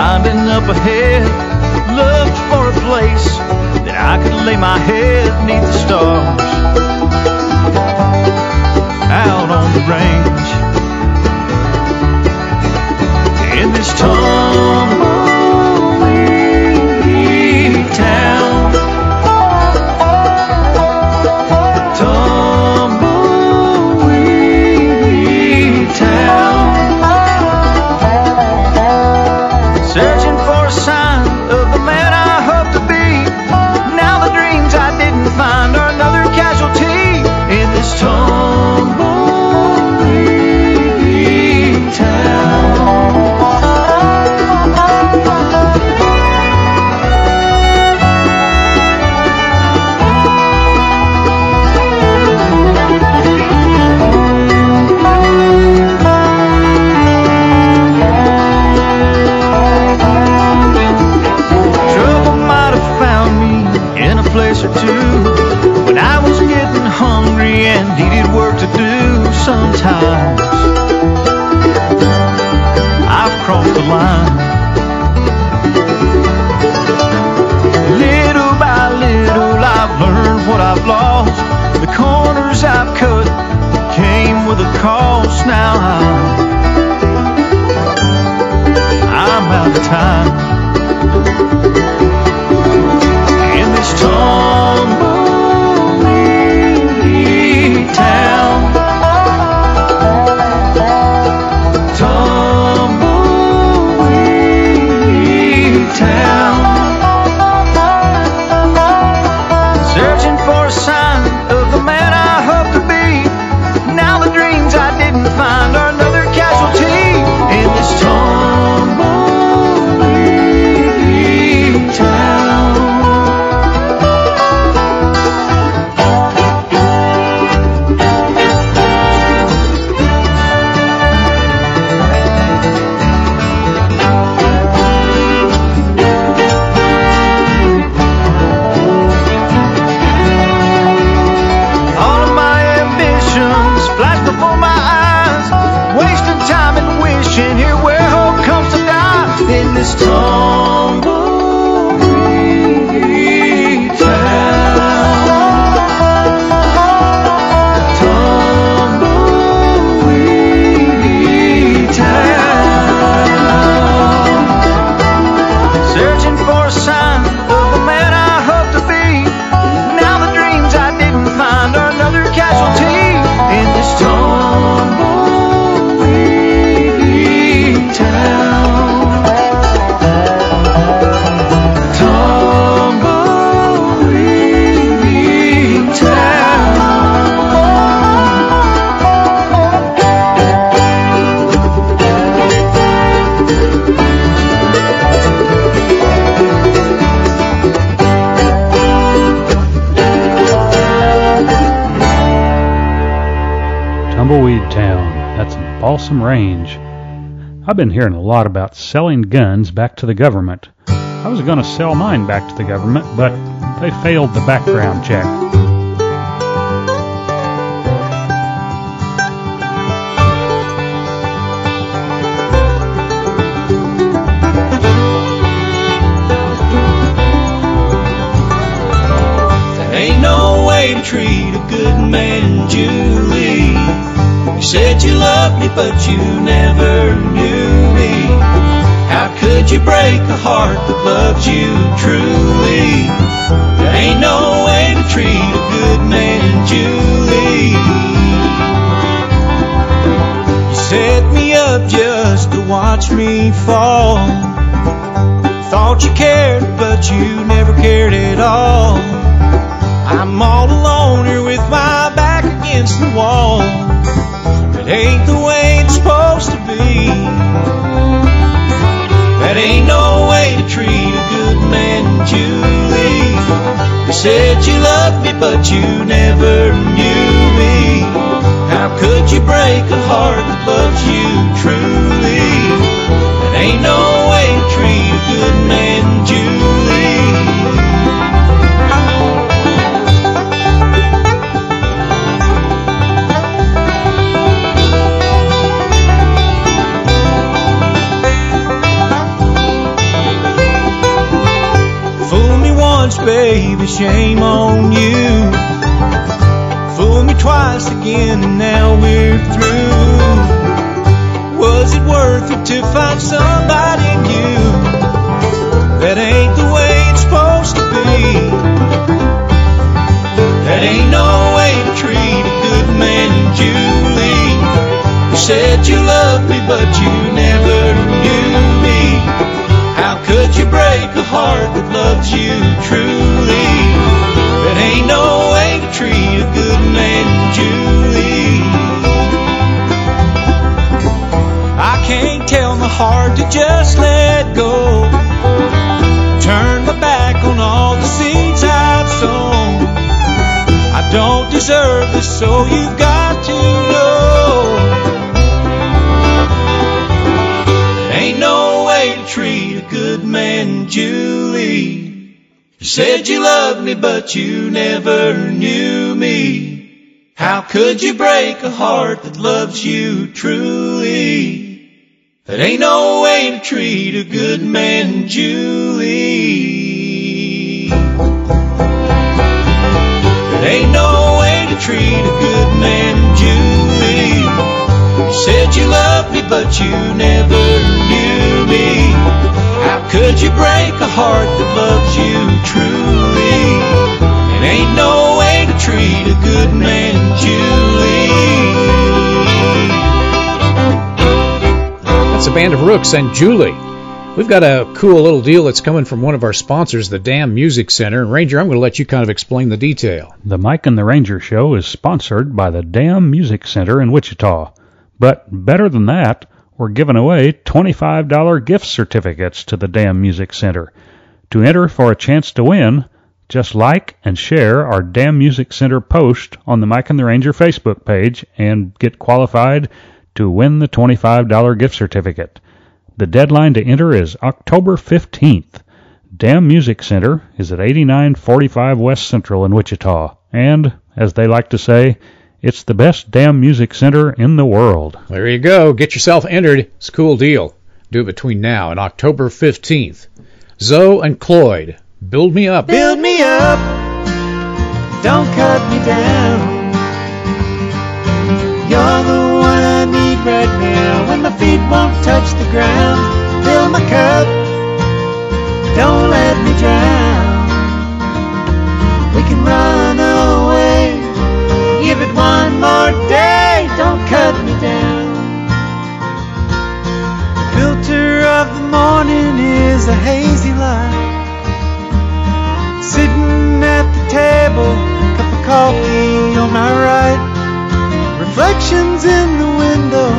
and up ahead, looked for a place that I could lay my head neath the stars. Out on the range in this tumbleweed and needed work to do sometimes. I've crossed the line. Little by little, I've learned what I've lost. The corners I've cut came with a cost. Now I'm, I'm out of time in this tumbleweed town. Tumbleweed Town. That's in Balsam Range. I've been hearing a lot about selling guns back to the government. I was going to sell mine back to the government, but they failed the background check. There ain't no way to treat a good man, Julie. Said you loved me, but you never knew me. How could you break a heart that loves you truly? There ain't no way to treat a good man, Julie. You set me up just to watch me fall. Thought you cared, but you never cared at all. I'm all alone here with my back against the wall. It ain't the way it's supposed to be. That ain't no way to treat a good man, Julie. You said you loved me, but you never knew me. How could you break a heart that loves you truly? Baby, shame on you. Fooled me twice again, and now we're through. Was it worth it to find somebody new? That ain't the way it's supposed to be. That ain't no way to treat a good man, Julie. You said you loved me, but you never knew loves you truly? That ain't no way to treat a good man, Julie. I can't tell my heart to just let go. Turn my back on all the seeds I've sown. I don't deserve this, so you've got to know. Ain't no way to treat a good man, Julie. You said you loved me, but you never knew me. How could you break a heart that loves you truly? That ain't no way to treat a good man, Julie. That ain't no way to treat a good man, Julie. You said you loved me, but you never knew me. How could you break a heart that loves you truly? It ain't no way to treat a good man, Julie. That's a band of Ruhks and Julie. We've got a cool little deal that's coming from one of our sponsors, the Damm Music Center. And Ranger, I'm going to let you kind of explain the detail. The Mike and the Ranger show is sponsored by the Damm Music Center in Wichita. But better than that, we're giving away $25 gift certificates to the Damm Music Center. To enter for a chance to win, just like and share our Damm Music Center post on the Mike and the Ranger Facebook page and get qualified to win the $25 gift certificate. The deadline to enter is October 15th. Damm Music Center is at 8945 West Central in Wichita. And, as they like to say, it's the best damn music center in the world. There you go. Get yourself entered. It's a cool deal. Do it between now and October 15th. Zoe and Cloyd, build me up. Build me up, don't cut me down. You're the one I need right now when my feet won't touch the ground. Fill my cup, don't let me drown. We can run Reflections in the window,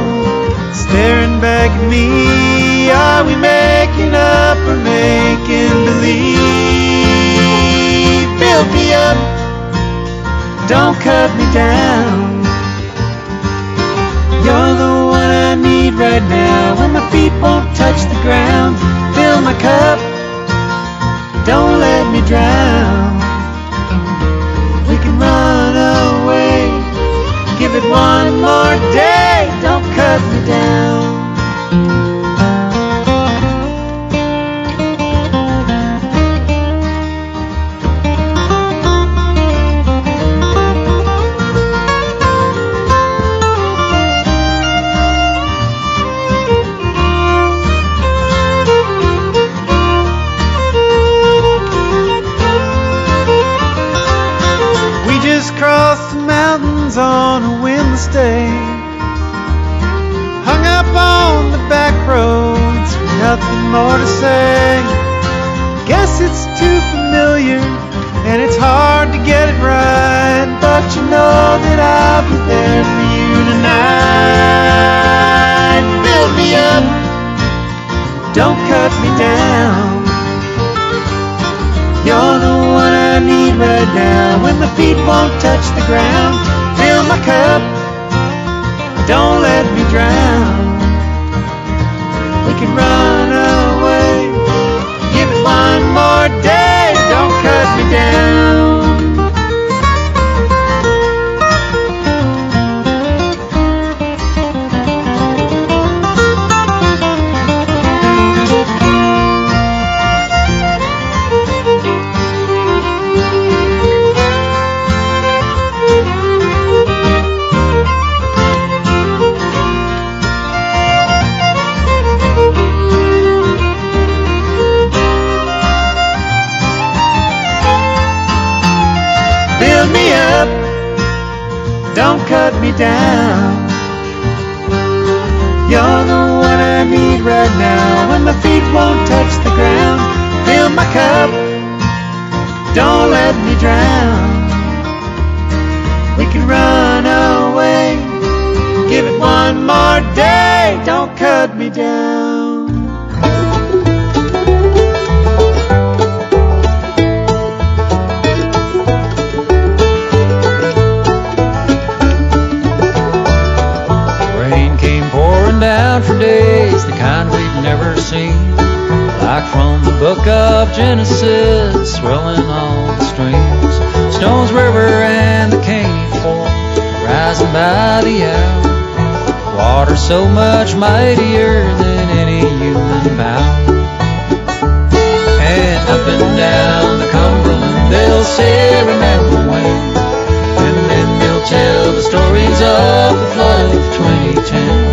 staring back at me. Are we making up or making believe? Build me up, don't cut me down. You're the one I need right now when my feet won't touch the ground. Fill my cup, don't let me drown. For you tonight. Build me up, don't cut me down. You're the one I need right now when my feet won't touch the ground. Fill my cup, don't let me drown. We can run cut me down. You're the one I need right now when my feet won't touch the ground. Fill my cup, don't let me drown. We can run away, give it one more day, don't cut me down. Book of Genesis, swelling all the streams. Stones River and the Caney Fork, rising by the hour. Water so much mightier than any human power. And up and down the Cumberland, they'll say, remember when. And then they'll tell the stories of the flood of 2010.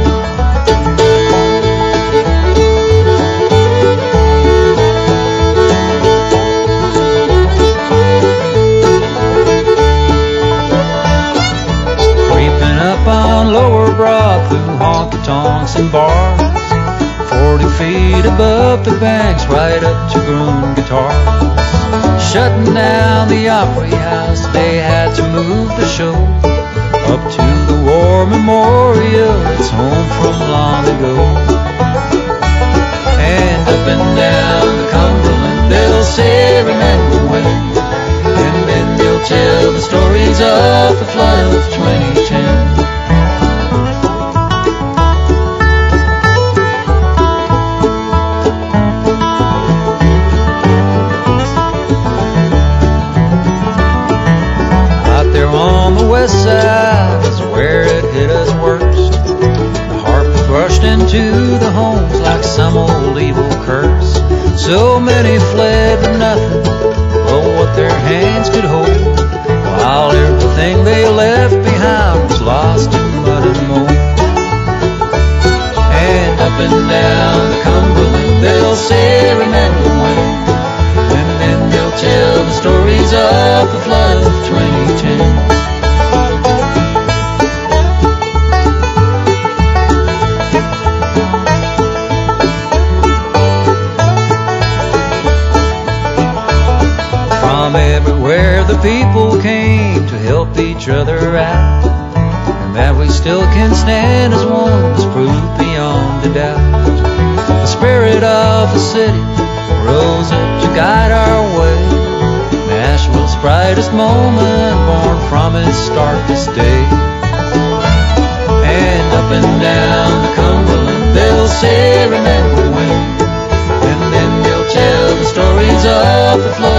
Honky tonks and bars. Forty feet above the banks, right up to Gruhn Guitars. Shutting down the Opry House, they had to move the show up to the War Memorial. It's home from long ago. And up and down the Cumberland, they'll say, remember when. And then they'll tell the stories of the flood of 2010. Side is where it hit us worst. The Harpeth thrust into the homes like some old evil curse. So many fled with nothing but what their hands could hold, while everything they left behind was lost in mud and mold. And up and down the Cumberland, they'll say, remember when. And then they'll tell the stories of the flood of 2010. People came to help each other out. And that we still can stand as one is proved beyond a doubt. The spirit of the city rose up to guide our way. Nashville's brightest moment born from its darkest day. And up and down the Cumberland, they'll say, remember when. And then they'll tell the stories of the flood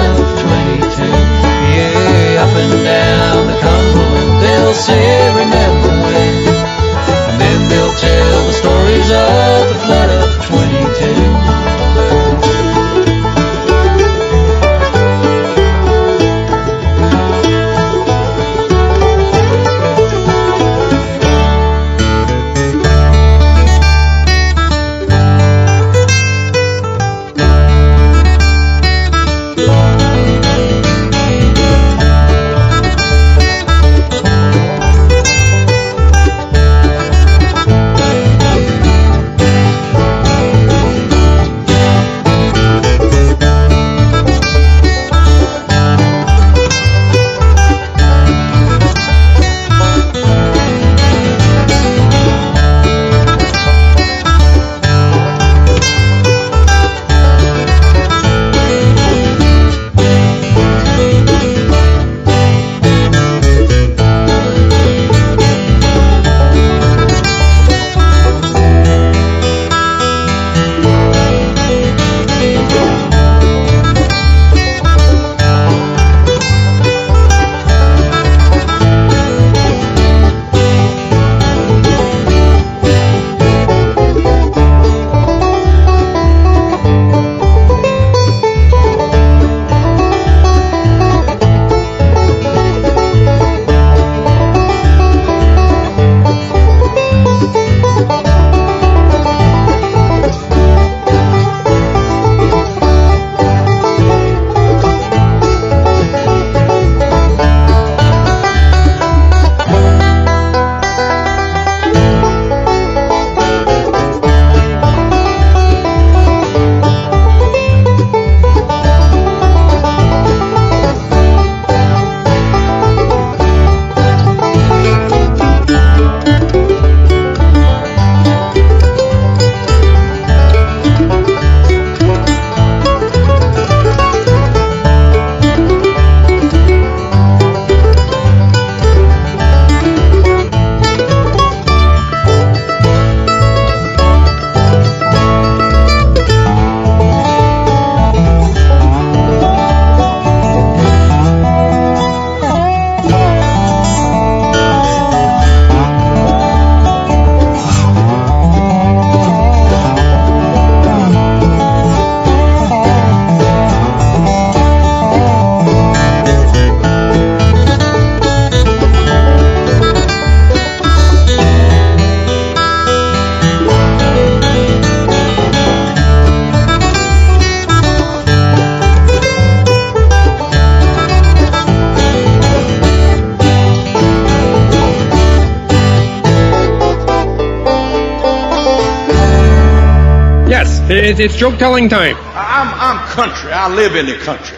Yes, it, it's joke telling time. I'm, I'm country. I live in the country.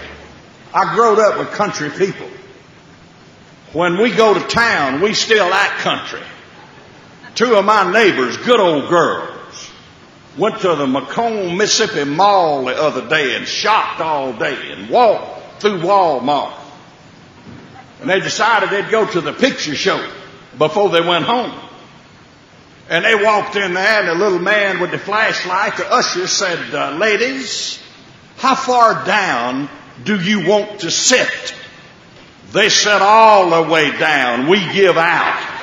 I growed up with country people. When we go to town, we still act country. Two of my neighbors, good old girls, went to the McComb, Mississippi Mall the other day and shopped all day and walked through Walmart. And they decided they'd go to the picture show before they went home. And they walked in there, and the little man with the flashlight, the usher, said, uh, Ladies, how far down do you want to sit? They said, All the way down. We give out.